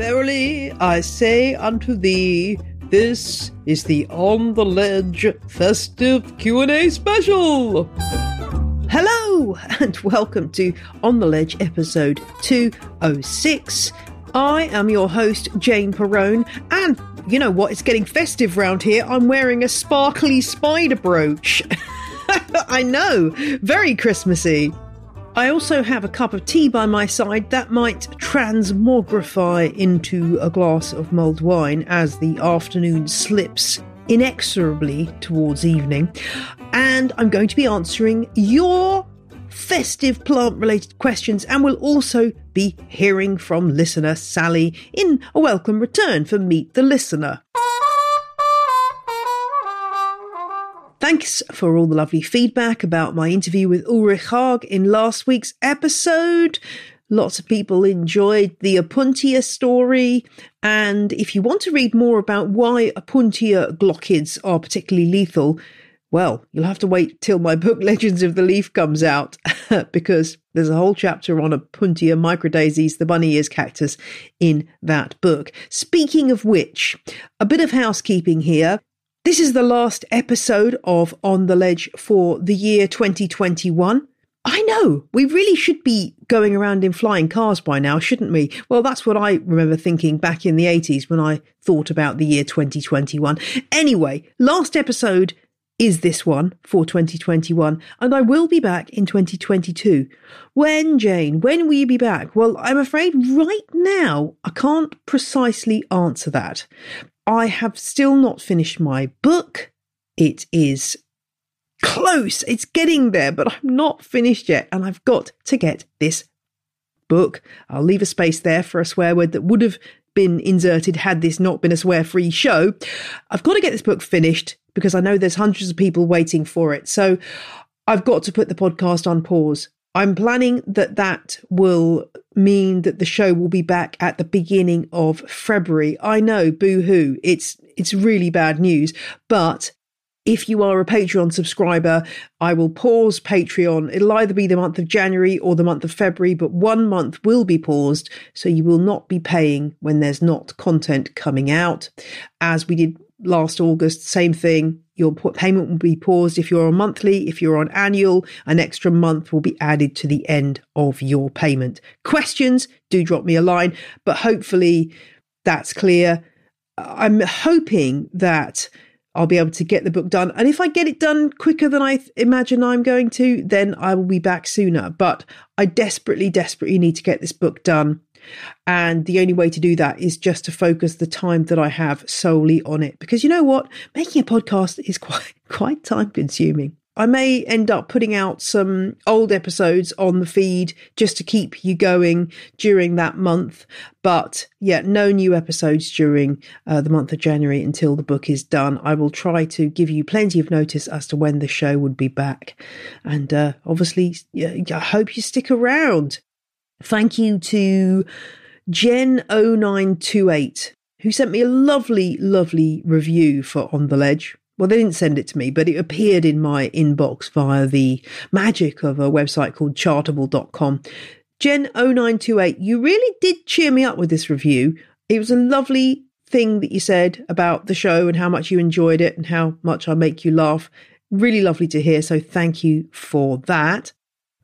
Verily I say unto thee, this is the On the Ledge festive Q&A special. And welcome to On the Ledge episode 206. I am your host Jane Perrone and you know what, it's getting festive round here. I'm wearing a sparkly spider brooch. I know, very Christmassy. I also have a cup of tea by my side that might transmogrify into a glass of mulled wine as the afternoon slips inexorably towards evening. And I'm going to be answering your festive plant related questions and we'll also be hearing from listener Sally in a welcome return for Meet the Listener. Thanks for all the lovely feedback about my interview with Ulrich Haag in last week's episode. Lots of people enjoyed the Opuntia story. And if you want to read more about why Opuntia glochids are particularly lethal, well, you'll have to wait till my book Legends of the Leaf comes out because there's a whole chapter on Opuntia microdasys, the bunny ears cactus, in that book. Speaking of which, a bit of housekeeping here. This is the last episode of On the Ledge for the year 2021. I know, we really should be going around in flying cars by now, shouldn't we? Well, that's what I remember thinking back in the 80s when I thought about the year 2021. Anyway, last episode is this one for 2021, and I will be back in 2022. When, Jane? When will you be back? Well, I'm afraid right now I can't precisely answer that. I have still not finished my book. It is close. It's getting there, but I'm not finished yet. And I've got to get this book. I'll leave a space there for a swear word that would have been inserted had this not been a swear free show. I've got to get this book finished because I know there's hundreds of people waiting for it. So I've got to put the podcast on pause. I'm planning that that will mean that the show will be back at the beginning of February. I know, boo hoo, it's it's really bad news, but if you are a Patreon subscriber, I will pause Patreon. It'll either be the month of January or the month of February, but one month will be paused. So you will not be paying when there's not content coming out. As we did last August, same thing. Your payment will be paused if you're on monthly. If you're on annual, an extra month will be added to the end of your payment. Questions, do drop me a line, but hopefully that's clear. I'm hoping that I'll be able to get the book done. And if I get it done quicker than I th- imagine I'm going to, then I will be back sooner. But I desperately, desperately need to get this book done. And the only way to do that is just to focus the time that I have solely on it. Because you know what? Making a podcast is quite, quite time consuming. I may end up putting out some old episodes on the feed just to keep you going during that month. But yeah, no new episodes during uh, the month of January until the book is done. I will try to give you plenty of notice as to when the show would be back. And uh, obviously, I hope you stick around. Thank you to Jen0928, who sent me a lovely, lovely review for On the Ledge. Well, they didn't send it to me, but it appeared in my inbox via the magic of a website called chartable.com. Jen0928, you really did cheer me up with this review. It was a lovely thing that you said about the show and how much you enjoyed it and how much I make you laugh. Really lovely to hear. So thank you for that.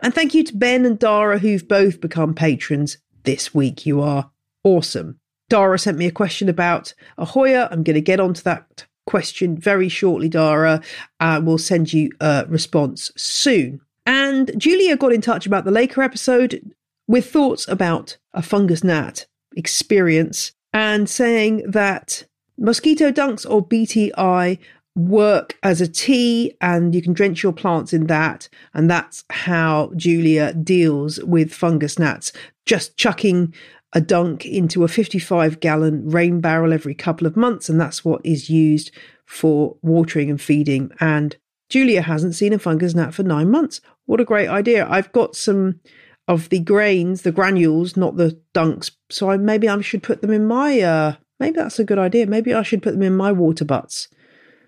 And thank you to Ben and Dara, who've both become patrons this week. You are awesome. Dara sent me a question about a Hoya. I'm going to get onto that question very shortly, Dara. Uh, we'll send you a response soon. And Julia got in touch about the LECA episode with thoughts about a fungus gnat experience and saying that mosquito dunks or BTI work as a tea and you can drench your plants in that. And that's how Julia deals with fungus gnats. Just chucking a dunk into a 55 gallon rain barrel every couple of months. And that's what is used for watering and feeding. And Julia hasn't seen a fungus gnat for nine months. What a great idea. I've got some of the grains, the granules, not the dunks. So I, maybe I should put them in my, uh, maybe that's a good idea. Maybe I should put them in my water butts.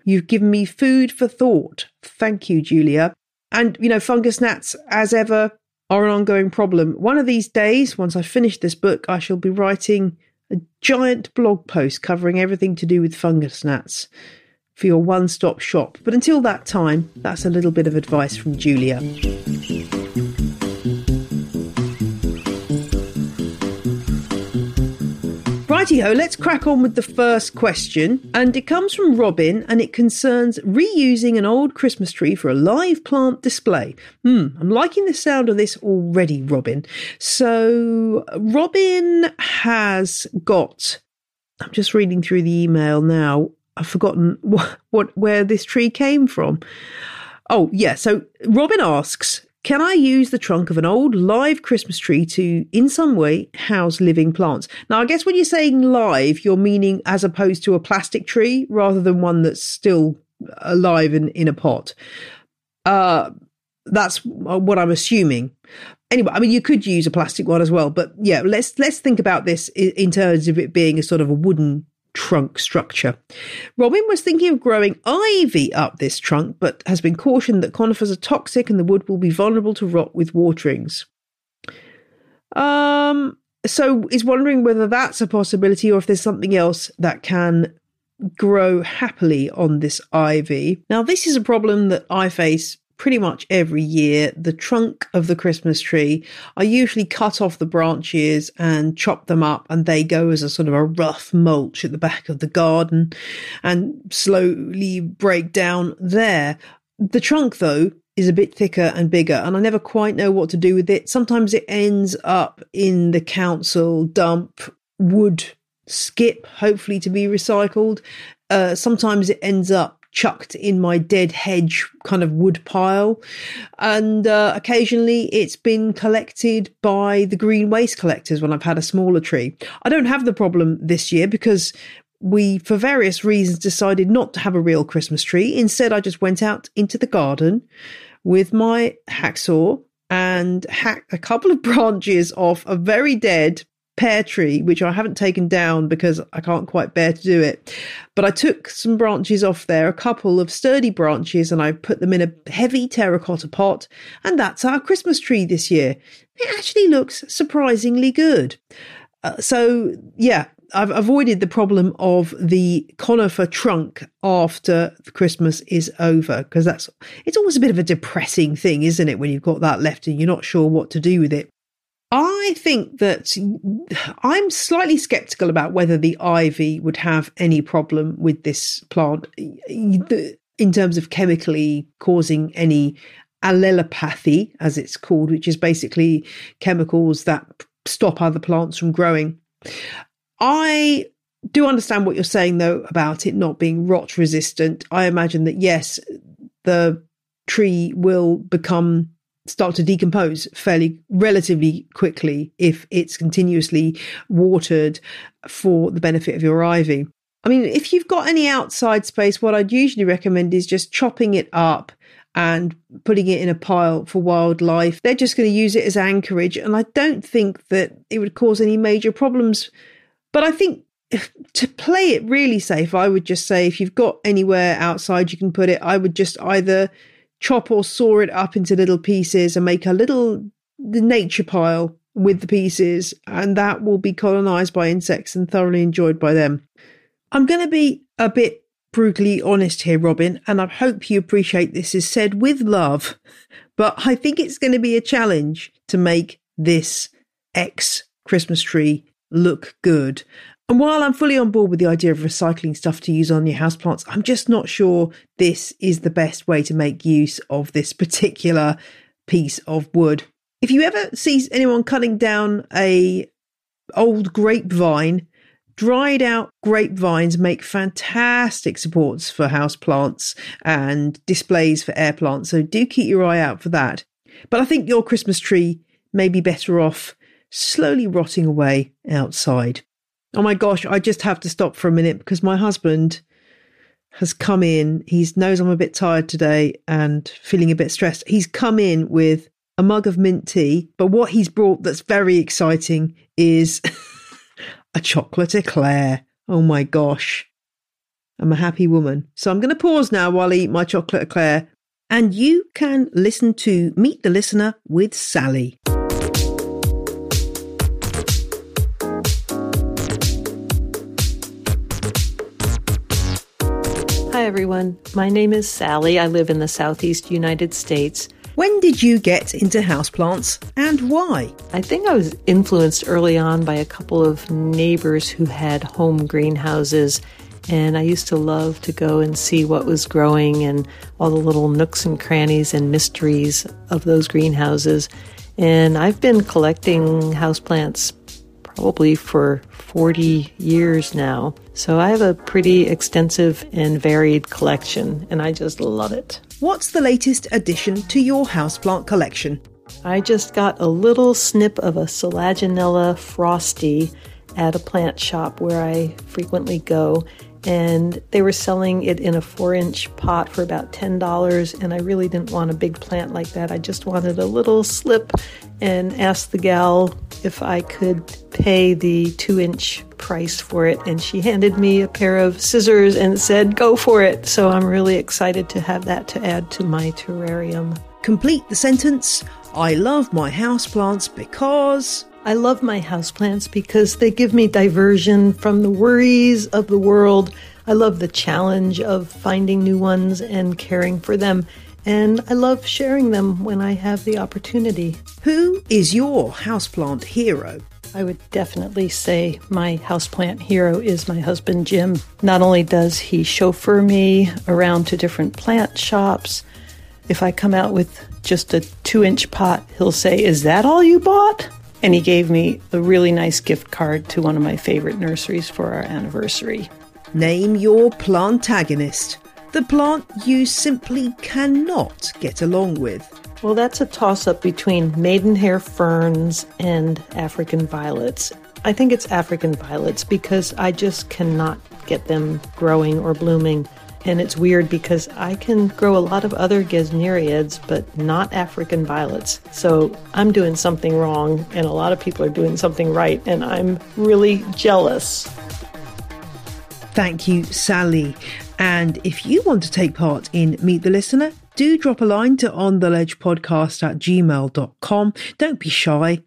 You've given me food for thought. Thank you, Julia. And, you know, fungus gnats, as ever, are an ongoing problem. One of these days, once I finish this book, I shall be writing a giant blog post covering everything to do with fungus gnats for your one stop shop. But until that time, that's a little bit of advice from Julia. Righty-ho, let's crack on with the first question. And it comes from Robin and it concerns reusing an old Christmas tree for a live plant display. Hmm, I'm liking the sound of this already, Robin. So, Robin has got, I'm just reading through the email now. I've forgotten what, what where this tree came from. Oh, yeah. So Robin asks, can I use the trunk of an old live Christmas tree to, in some way, house living plants? Now, I guess when you're saying live, you're meaning as opposed to a plastic tree rather than one that's still alive in, in a pot. Uh, that's what I'm assuming. Anyway, I mean, you could use a plastic one as well, but yeah, let's let's think about this in terms of it being a sort of a wooden trunk structure. Robin was thinking of growing ivy up this trunk, but has been cautioned that conifers are toxic and the wood will be vulnerable to rot with waterings. Um, so is wondering whether that's a possibility or if there's something else that can grow happily on this ivy. Now, this is a problem that I face pretty much every year, the trunk of the Christmas tree, I usually cut off the branches and chop them up, and they go as a sort of a rough mulch at the back of the garden and slowly break down there. The trunk, though, is a bit thicker and bigger, and I never quite know what to do with it. Sometimes it ends up in the council dump wood skip, hopefully to be recycled. Uh, sometimes it ends up chucked in my dead hedge kind of wood pile. And uh, occasionally it's been collected by the green waste collectors when I've had a smaller tree. I don't have the problem this year because we, for various reasons, decided not to have a real Christmas tree. Instead, I just went out into the garden with my hacksaw and hacked a couple of branches off a very dead pear tree, which I haven't taken down because I can't quite bear to do it. But I took some branches off there, a couple of sturdy branches, and I put them in a heavy terracotta pot. And that's our Christmas tree this year. It actually looks surprisingly good. Uh, so, yeah, I've avoided the problem of the conifer trunk after Christmas is over because that's it's always a bit of a depressing thing, isn't it? When you've got that left and you're not sure what to do with it. I think that I'm slightly skeptical about whether the ivy would have any problem with this plant in terms of chemically causing any allelopathy, as it's called, which is basically chemicals that stop other plants from growing. I do understand what you're saying, though, about it not being rot resistant. I imagine that, yes, the tree will become start to decompose fairly relatively quickly if it's continuously watered for the benefit of your ivy. I mean, if you've got any outside space, what I'd usually recommend is just chopping it up and putting it in a pile for wildlife. They're just going to use it as anchorage. And I don't think that it would cause any major problems. But I think to play it really safe, I would just say if you've got anywhere outside you can put it, I would just either chop or saw it up into little pieces and make a little nature pile with the pieces, and that will be colonized by insects and thoroughly enjoyed by them. I'm going to be a bit brutally honest here, Robin, and I hope you appreciate this is said with love, but I think it's going to be a challenge to make this X Christmas tree look good. And while I'm fully on board with the idea of recycling stuff to use on your houseplants, I'm just not sure this is the best way to make use of this particular piece of wood. If you ever see anyone cutting down a old grapevine, dried out grapevines make fantastic supports for house plants and displays for air plants. So do keep your eye out for that. But I think your Christmas tree may be better off slowly rotting away outside. Oh my gosh, I just have to stop for a minute because my husband has come in. He knows I'm a bit tired today and feeling a bit stressed. He's come in with a mug of mint tea, but what he's brought that's very exciting is a chocolate eclair. Oh my gosh. I'm a happy woman. So I'm going to pause now while I eat my chocolate eclair. And you can listen to Meet the Listener with Sally. Everyone. My name is Sally. I live in the southeast United States. When did you get into houseplants and why? I think I was influenced early on by a couple of neighbors who had home greenhouses. And I used to love to go and see what was growing and all the little nooks and crannies and mysteries of those greenhouses. And I've been collecting houseplants probably for 40 years now. So I have a pretty extensive and varied collection, and I just love it. What's the latest addition to your houseplant collection? I just got a little snip of a Selaginella frosty at a plant shop where I frequently go, and they were selling it in a four inch pot for about $10. And I really didn't want a big plant like that. I just wanted a little slip and asked the gal if I could pay the two inch price for it. And she handed me a pair of scissors and said, Go for it. So I'm really excited to have that to add to my terrarium. Complete the sentence I love my houseplants because. I love my houseplants because they give me diversion from the worries of the world. I love the challenge of finding new ones and caring for them. And I love sharing them when I have the opportunity. Who is your houseplant hero? I would definitely say my houseplant hero is my husband, Jim. Not only does he chauffeur me around to different plant shops, if I come out with just a two inch pot, he'll say, Is that all you bought? And he gave me a really nice gift card to one of my favorite nurseries for our anniversary. Name your plantagonist. The plant you simply cannot get along with. Well, that's a toss up between maidenhair ferns and African violets. I think it's African violets because I just cannot get them growing or blooming. And it's weird because I can grow a lot of other gesneriads, but not African violets. So I'm doing something wrong, and a lot of people are doing something right, and I'm really jealous. Thank you, Sally. And if you want to take part in Meet the Listener, do drop a line to ontheledgepodcast at gmail.com. Don't be shy.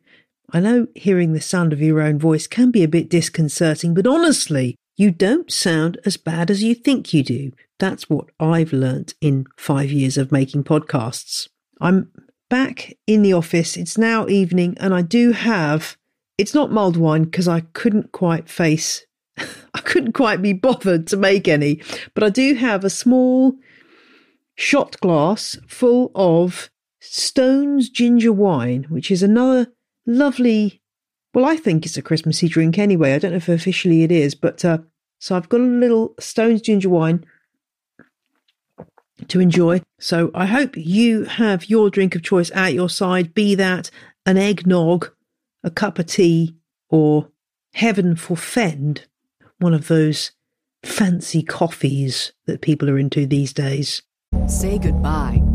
I know hearing the sound of your own voice can be a bit disconcerting, but honestly, you don't sound as bad as you think you do. That's what I've learnt in five years of making podcasts. I'm back in the office. It's now evening, and I do have. It's not mulled wine because I couldn't quite face. I couldn't quite be bothered to make any, but I do have a small shot glass full of Stone's ginger wine, which is another lovely well, I think it's a Christmassy drink anyway. I don't know if officially it is, but uh, so I've got a little Stone's ginger wine to enjoy. So I hope you have your drink of choice at your side, be that an eggnog, a cup of tea, or heaven forfend, one of those fancy coffees that people are into these days. Say goodbye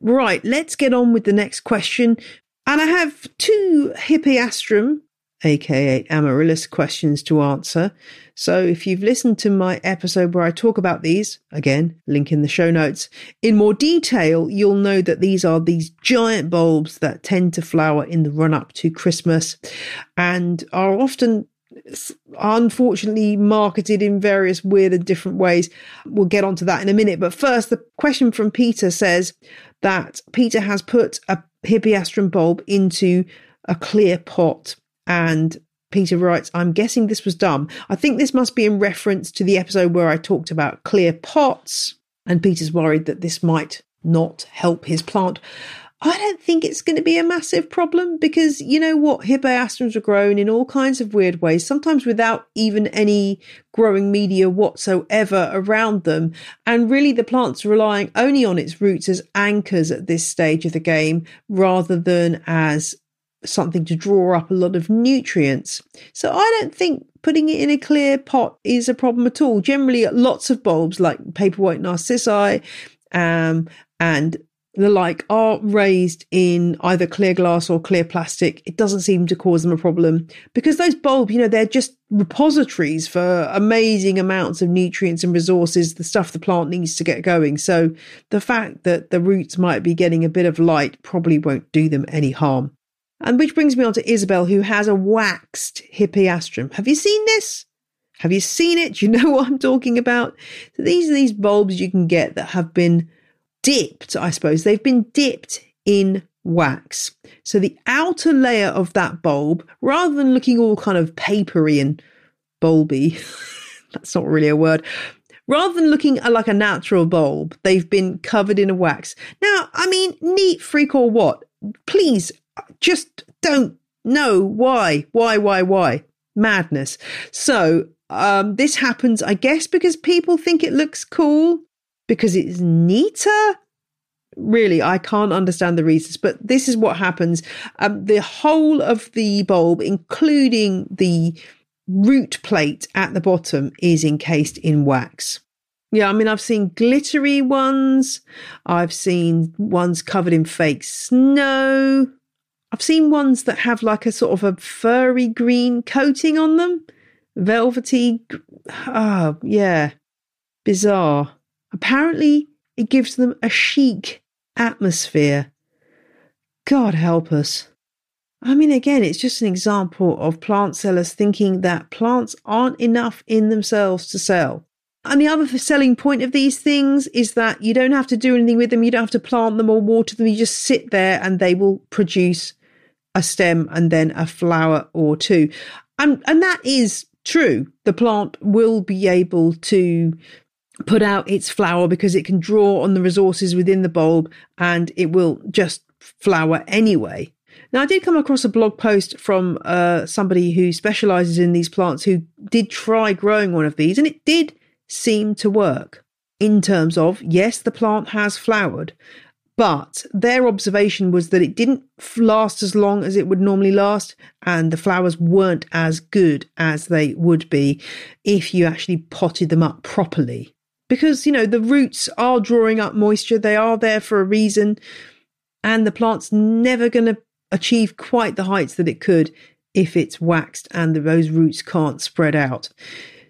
Right, let's get on with the next question. And I have two Hippeastrum, aka Amaryllis, questions to answer. So if you've listened to my episode where I talk about these, again, link in the show notes, in more detail, you'll know that these are these giant bulbs that tend to flower in the run up to Christmas and are often unfortunately marketed in various weird and different ways. We'll get onto that in a minute. But first, the question from Peter says that Peter has put a Hippeastrum bulb into a clear pot. And Peter writes, I'm guessing this was dumb. I think this must be in reference to the episode where I talked about clear pots. And Peter's worried that this might not help his plant. I don't think it's going to be a massive problem because you know what? Hippeastrums are grown in all kinds of weird ways, sometimes without even any growing media whatsoever around them. And really, the plant's relying only on its roots as anchors at this stage of the game rather than as something to draw up a lot of nutrients. So I don't think putting it in a clear pot is a problem at all. Generally, lots of bulbs like paperwhite narcissi um, and the like are raised in either clear glass or clear plastic, it doesn't seem to cause them a problem because those bulbs, you know, they're just repositories for amazing amounts of nutrients and resources, the stuff the plant needs to get going. So the fact that the roots might be getting a bit of light probably won't do them any harm. And which brings me on to Isabel, who has a waxed hippeastrum. Have you seen this? Have you seen it? Do you know what I'm talking about? So these are these bulbs you can get that have been dipped, I suppose. They've been dipped in wax. So the outer layer of that bulb, rather than looking all kind of papery and bulby, that's not really a word, rather than looking like a natural bulb, they've been covered in a wax. Now, I mean, neat freak or what? Please just don't know why, why, why, why. Madness. So, um, this happens, I guess, because people think it looks cool because it's neater. Really, I can't understand the reasons, but this is what happens. Um, the whole of the bulb, including the root plate at the bottom, is encased in wax. Yeah, I mean, I've seen glittery ones. I've seen ones covered in fake snow. I've seen ones that have like a sort of a furry green coating on them. Velvety. Oh, yeah. Bizarre. Apparently, it gives them a chic atmosphere. God help us. I mean, again, it's just an example of plant sellers thinking that plants aren't enough in themselves to sell. And the other selling point of these things is that you don't have to do anything with them. You don't have to plant them or water them. You just sit there and they will produce a stem and then a flower or two. And, and that is true. The plant will be able to put out its flower because it can draw on the resources within the bulb and it will just flower anyway. Now, I did come across a blog post from uh, somebody who specializes in these plants who did try growing one of these, and it did seem to work in terms of yes, the plant has flowered, but their observation was that it didn't last as long as it would normally last, and the flowers weren't as good as they would be if you actually potted them up properly because you know the roots are drawing up moisture they are there for a reason and the plant's never going to achieve quite the heights that it could if it's waxed and those roots can't spread out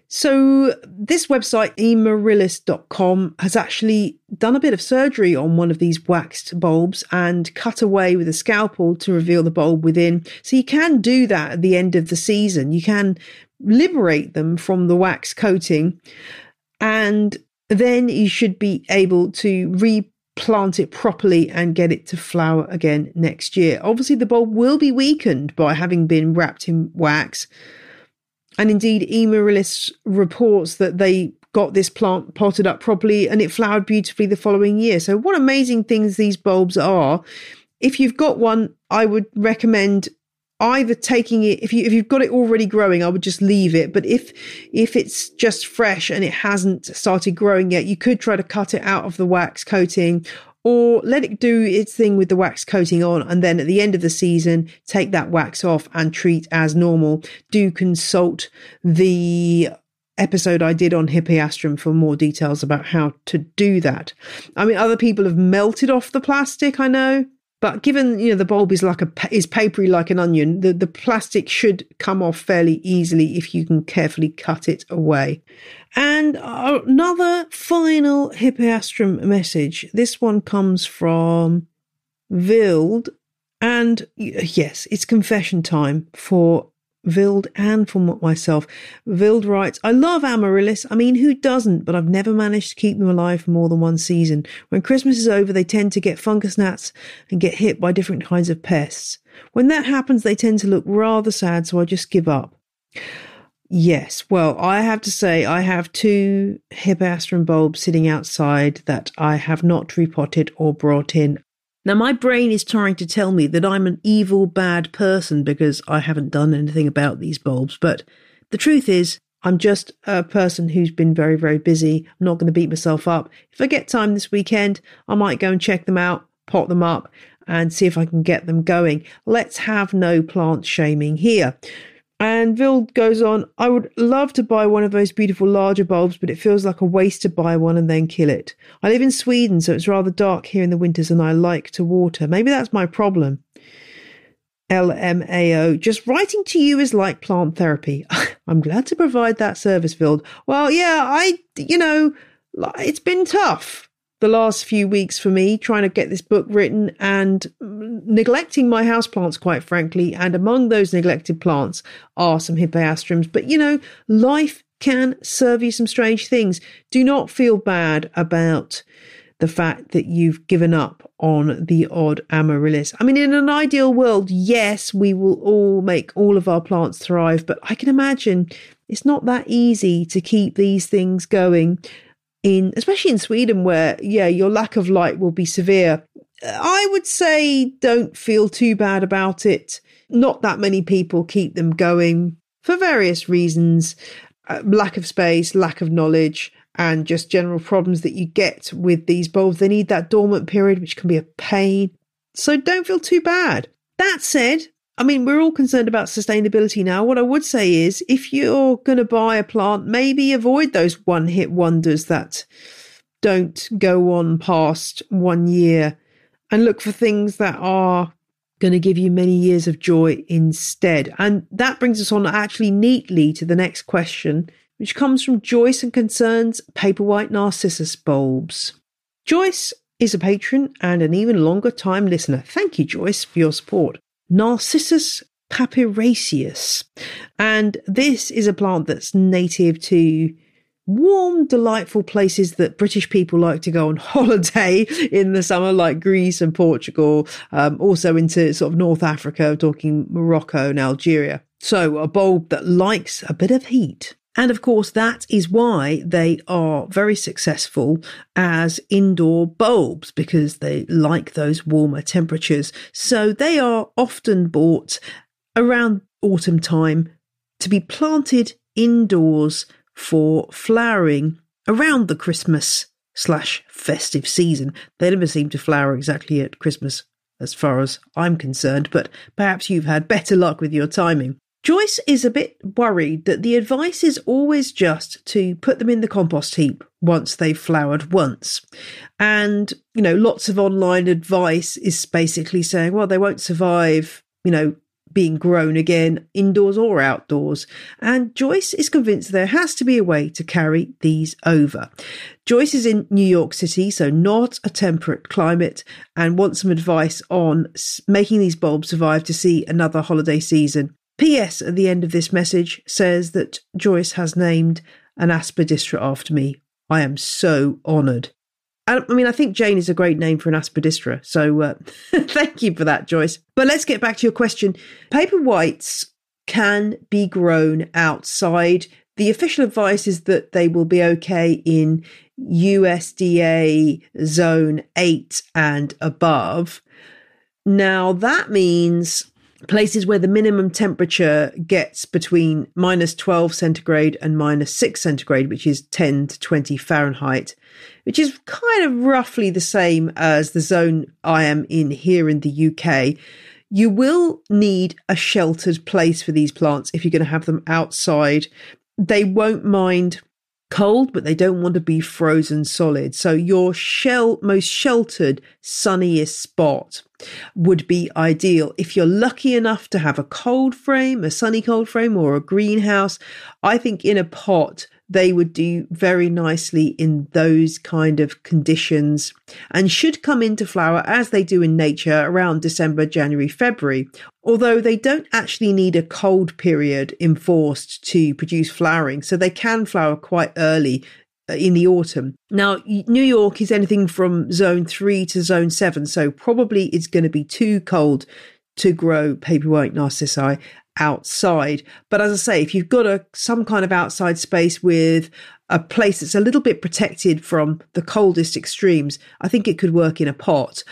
So, this website, amaryllis.com, has actually done a bit of surgery on one of these waxed bulbs and cut away with a scalpel to reveal the bulb within. So, you can do that at the end of the season. You can liberate them from the wax coating, and then you should be able to replant it properly and get it to flower again next year. Obviously, the bulb will be weakened by having been wrapped in wax and indeed, Amaryllis reports that they got this plant potted up properly and it flowered beautifully the following year. So, what amazing things these bulbs are. If you've got one, I would recommend either taking it if you if you've got it already growing i would just leave it. But if if it's just fresh and it hasn't started growing yet you could try to cut it out of the wax coating or let it do its thing with the wax coating on. And then at the end of the season take that wax off and treat as normal. Do consult the episode I did on Hippeastrum for more details about how to do that. I mean, other people have melted off the plastic, I know, but given you know the bulb is like a is papery like an onion, the the plastic should come off fairly easily if you can carefully cut it away. And another final Hippeastrum message. This one comes from Vild, and yes, it's confession time for Vild and for myself. Vild writes, I love amaryllis. I mean, who doesn't? But I've never managed to keep them alive for more than one season. When Christmas is over, they tend to get fungus gnats and get hit by different kinds of pests. When that happens, they tend to look rather sad, so I just give up. Yes, well, I have to say, I have two Hippeastrum bulbs sitting outside that I have not repotted or brought in. Now, my brain is trying to tell me that I'm an evil, bad person because I haven't done anything about these bulbs. But the truth is, I'm just a person who's been very, very busy. I'm not going to beat myself up. If I get time this weekend, I might go and check them out, pot them up, and see if I can get them going. Let's have no plant shaming here. And Vild goes on, I would love to buy one of those beautiful larger bulbs, but it feels like a waste to buy one and then kill it. I live in Sweden, so it's rather dark here in the winters and I like to water. Maybe that's my problem. LMAO, just writing to you is like plant therapy. I'm glad to provide that service, Vild. Well, yeah, I, you know, it's been tough the last few weeks for me trying to get this book written and neglecting my houseplants, quite frankly. And among those neglected plants are some hippeastrums. But you know, life can serve you some strange things. Do not feel bad about the fact that you've given up on the odd amaryllis. I mean, in an ideal world, yes, we will all make all of our plants thrive, but I can imagine it's not that easy to keep these things going in especially in Sweden where yeah your lack of light will be severe. I would say don't feel too bad about it. Not that many people keep them going for various reasons uh, lack of space lack of knowledge and just general problems that you get with these bulbs. They need that dormant period which can be a pain. So don't feel too bad. That said I mean, we're all concerned about sustainability now. What I would say is if you're going to buy a plant, maybe avoid those one hit wonders that don't go on past one year and look for things that are going to give you many years of joy instead. And that brings us on actually neatly to the next question, which comes from Joyce and concerns paperwhite narcissus bulbs. Joyce is a patron and an even longer time listener. Thank you, Joyce, for your support. Narcissus papyraceus. And this is a plant that's native to warm, delightful places that British people like to go on holiday in the summer, like Greece and Portugal, um, also into sort of North Africa, talking Morocco and Algeria. So a bulb that likes a bit of heat. And of course, that is why they are very successful as indoor bulbs because they like those warmer temperatures. So they are often bought around autumn time to be planted indoors for flowering around the Christmas slash festive season. They never seem to flower exactly at Christmas as far as I'm concerned, but perhaps you've had better luck with your timing. Joyce is a bit worried that the advice is always just to put them in the compost heap once they've flowered once. And, you know, lots of online advice is basically saying, well, they won't survive, you know, being grown again, indoors or outdoors. And Joyce is convinced there has to be a way to carry these over. Joyce is in New York City, so not a temperate climate, and wants some advice on making these bulbs survive to see another holiday season. P.S. at the end of this message says that Joyce has named an aspidistra after me. I am so honoured. I mean, I think Jane is a great name for an aspidistra. So uh, thank you for that, Joyce. But let's get back to your question. Paper whites can be grown outside. The official advice is that they will be okay in USDA zone 8 and above. Now, that means places where the minimum temperature gets between minus 12 centigrade and minus 6 centigrade, which is 10 to 20 Fahrenheit, which is kind of roughly the same as the zone I am in here in the UK. You will need a sheltered place for these plants if you're going to have them outside. They won't mind cold, but they don't want to be frozen solid. So your shell, most sheltered, sunniest spot would be ideal. If you're lucky enough to have a cold frame, a sunny cold frame, or a greenhouse, I think in a pot they would do very nicely in those kind of conditions and should come into flower as they do in nature around December, January, February. Although they don't actually need a cold period enforced to produce flowering, so they can flower quite early in the autumn. Now, New York is anything from zone three to zone seven, so probably it's going to be too cold to grow paper white narcissi outside. But as I say, if you've got a some kind of outside space with a place that's a little bit protected from the coldest extremes, I think it could work in a pot.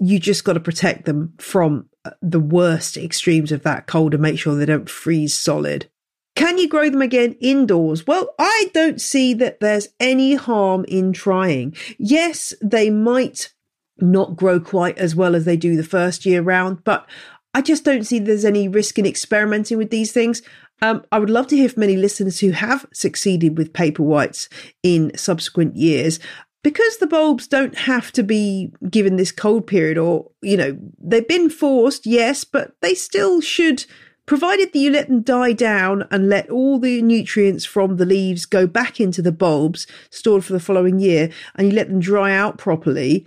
You just got to protect them from uh, the worst extremes of that cold and make sure they don't freeze solid. Can you grow them again indoors? Well, I don't see that there's any harm in trying. Yes, they might not grow quite as well as they do the first year round, but I just don't see there's any risk in experimenting with these things. Um, I would love to hear from many listeners who have succeeded with paper whites in subsequent years because the bulbs don't have to be given this cold period or, you know, they've been forced, yes, but they still should, provided that you let them die down and let all the nutrients from the leaves go back into the bulbs stored for the following year and you let them dry out properly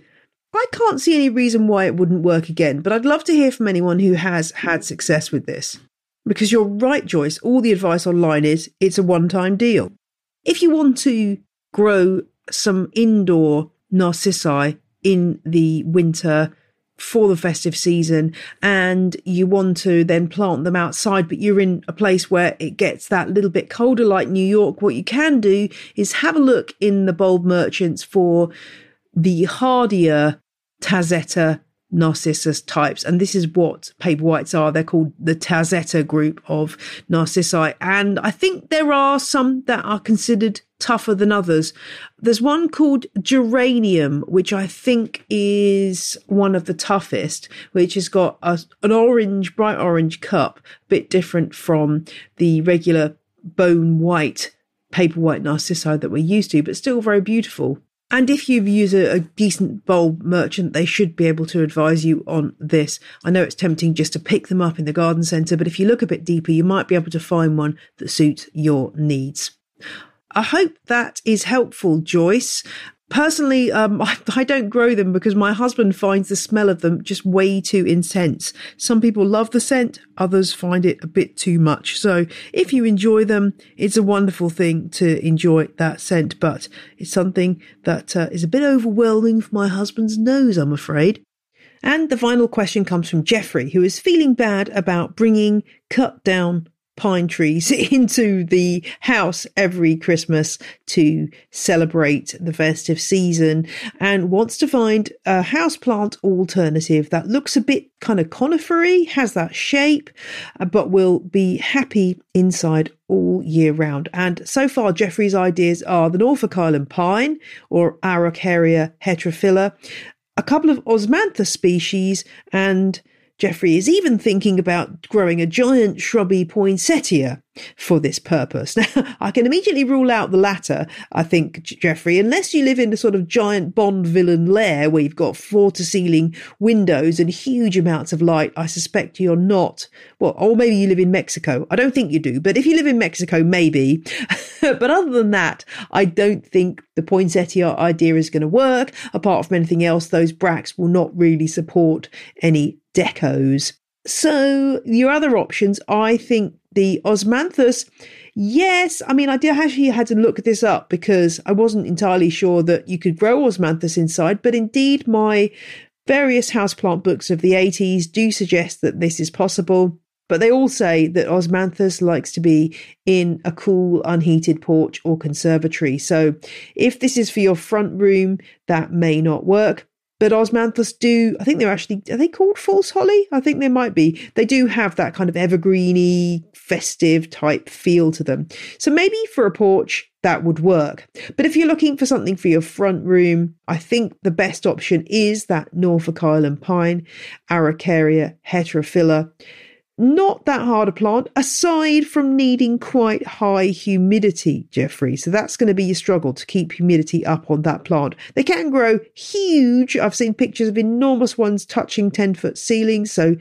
I can't see any reason why it wouldn't work again, but I'd love to hear from anyone who has had success with this. Because you're right, Joyce, all the advice online is it's a one time deal. If you want to grow some indoor narcissi in the winter for the festive season and you want to then plant them outside, but you're in a place where it gets that little bit colder, like New York, what you can do is have a look in the bulb merchants for the hardier Tazetta Narcissus types. And this is what paper whites are. They're called the Tazetta group of Narcissi. And I think there are some that are considered tougher than others. There's one called Geranium, which I think is one of the toughest, which has got a, an orange, bright orange cup, a bit different from the regular bone white paper white narcissi that we're used to, but still very beautiful. And if you use a, a, decent bulb merchant, they should be able to advise you on this. I know it's tempting just to pick them up in the garden centre, but if you look a bit deeper, you might be able to find one that suits your needs. I hope that is helpful, Joyce. Personally, um, I, I, don't grow them because my husband finds the smell of them just way too intense. Some people love the scent, others find it a bit too much. So if you enjoy them, it's a wonderful thing to enjoy that scent, but it's something that uh, is a bit overwhelming for my husband's nose, I'm afraid. And the final question comes from Jeffrey, who is feeling bad about bringing cut down pine trees into the house every Christmas to celebrate the festive season and wants to find a houseplant alternative that looks a bit kind of conifery, has that shape, uh, but will be happy inside all year round. And so far, Jeffrey's ideas are the Norfolk Island pine or Araucaria heterophylla, a couple of Osmanthus species, and Jeffrey is even thinking about growing a giant shrubby poinsettia. For this purpose. Now, I can immediately rule out the latter, I think, Jeffrey, unless you live in a sort of giant Bond villain lair where you've got floor to ceiling windows and huge amounts of light. I suspect you're not. Well, or maybe you live in Mexico. I don't think you do, but if you live in Mexico, maybe. but other than that, I don't think the poinsettia idea is going to work. Apart from anything else, those bracts will not really support any decos. So your other options, I think the osmanthus, yes, I mean I did actually had to look this up because I wasn't entirely sure that you could grow osmanthus inside, but indeed my various houseplant books of the 80s do suggest that this is possible. But they all say that osmanthus likes to be in a cool, unheated porch or conservatory. So if this is for your front room, that may not work. But osmanthus do, I think they're actually, are they called false holly? I think they might be. They do have that kind of evergreeny, festive type feel to them. So maybe for a porch, that would work. But if you're looking for something for your front room, I think the best option is that Norfolk Island pine, Araucaria heterophylla not that hard a plant, aside from needing quite high humidity, Jeffrey. So that's going to be your struggle to keep humidity up on that plant. They can grow huge. I've seen pictures of enormous ones touching 10 foot ceilings. So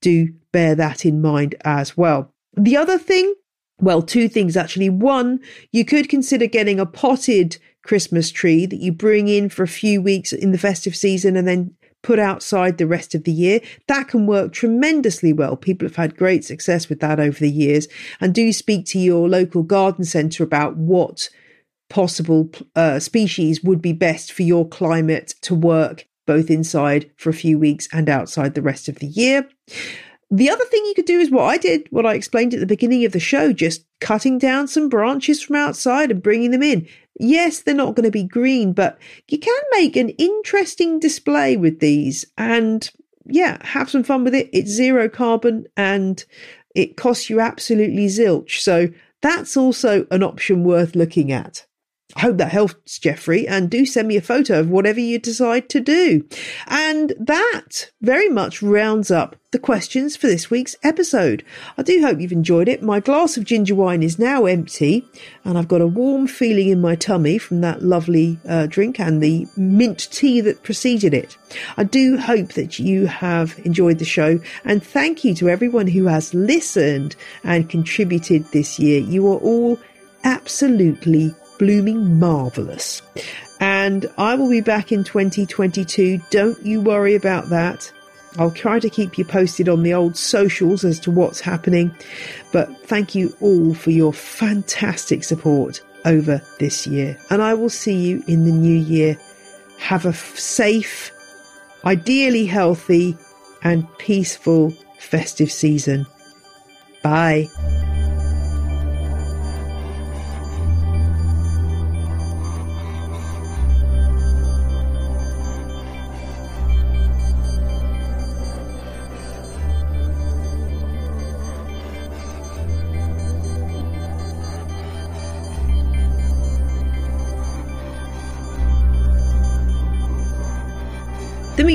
do bear that in mind as well. The other thing, well, two things actually. One, you could consider getting a potted Christmas tree that you bring in for a few weeks in the festive season and then put outside the rest of the year. That can work tremendously well. People have had great success with that over the years. And do speak to your local garden centre about what possible uh, species would be best for your climate to work both inside for a few weeks and outside the rest of the year. The other thing you could do is what I did, what I explained at the beginning of the show, just cutting down some branches from outside and bringing them in. Yes, they're not going to be green, but you can make an interesting display with these and yeah, have some fun with it. It's zero carbon and it costs you absolutely zilch. So that's also an option worth looking at. I hope that helps, Jeffrey, and do send me a photo of whatever you decide to do. And that very much rounds up the questions for this week's episode. I do hope you've enjoyed it. My glass of ginger wine is now empty, and I've got a warm feeling in my tummy from that lovely uh, drink and the mint tea that preceded it. I do hope that you have enjoyed the show, and thank you to everyone who has listened and contributed this year. You are all absolutely blooming marvellous. And I will be back in 2022. Don't you worry about that. I'll try to keep you posted on the old socials as to what's happening. But thank you all for your fantastic support over this year. And I will see you in the new year. Have a safe, ideally healthy, and peaceful festive season. Bye.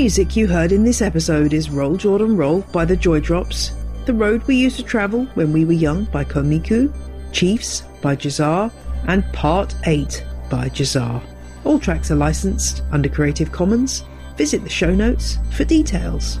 Music you heard in this episode is Roll Jordan Roll by the Joy Drops, The Road We Used to Travel When We Were Young by Komiku, Chiefs by Jahzzar, and Part 8 by Jahzzar. All tracks are licensed under Creative Commons. Visit the show notes for details.